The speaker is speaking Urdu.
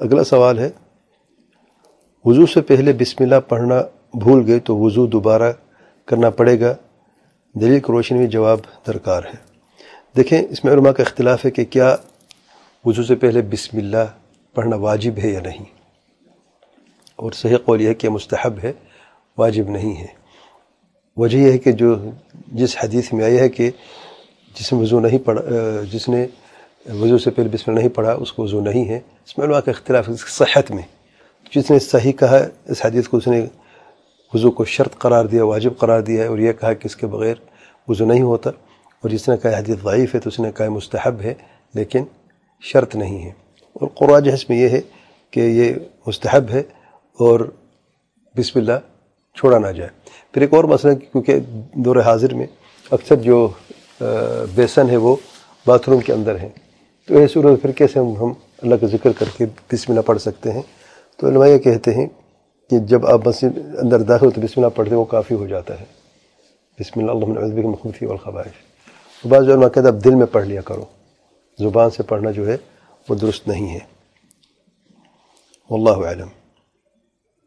اگلا سوال ہے۔ وضو سے پہلے بسم اللہ پڑھنا بھول گئے تو وضو دوبارہ کرنا پڑے گا۔ دلیل کی روشنی میں جواب درکار ہے۔ دیکھیں، اس میں علماء کا اختلاف ہے کہ کیا وضو سے پہلے بسم اللہ پڑھنا واجب ہے یا نہیں۔ اور صحیح قول یہ ہے کہ مستحب ہے، واجب نہیں ہے۔ وجہ یہ ہے کہ جو جس حدیث میں آیا ہے کہ جس نے وضو نہیں پڑھا، جس نے وضو سے پہلے بسم اللہ نہیں پڑھا، اس کو وضو نہیں ہے۔ اس میں علماء کا اختلاف اس کی صحت میں۔ جس نے صحیح کہا، اس حدیث کو اس نے وضو کو شرط قرار دیا، واجب قرار دیا ہے اور یہ کہا کہ اس کے بغیر وضو نہیں ہوتا۔ اور جس نے کہا حدیث ضعیف ہے تو اس نے کہا مستحب ہے، لیکن شرط نہیں ہے۔ اور قرآن جہس میں یہ ہے کہ یہ مستحب ہے اور بسم اللہ چھوڑا نہ جائے۔ پھر ایک اور مسئلہ کیونکہ دور حاضر میں اکثر جو بیسن ہے وہ باتھ روم کے اندر ہے تو یہ صورت پھر کیسے ہم ہم اللہ کا ذکر کر کے بسم اللہ پڑھ سکتے ہیں؟ تو علماء یہ کہتے ہیں کہ جب آپ مسجد اندر داخل ہو تو بسم اللہ پڑھتے ہیں وہ کافی ہو جاتا ہے۔ بسم اللہ اللہ مخوفی الخبائش بعض علماء کہتے آپ دل میں پڑھ لیا کرو۔ زبان سے پڑھنا جو ہے وہ درست نہیں ہے۔ واللہ علم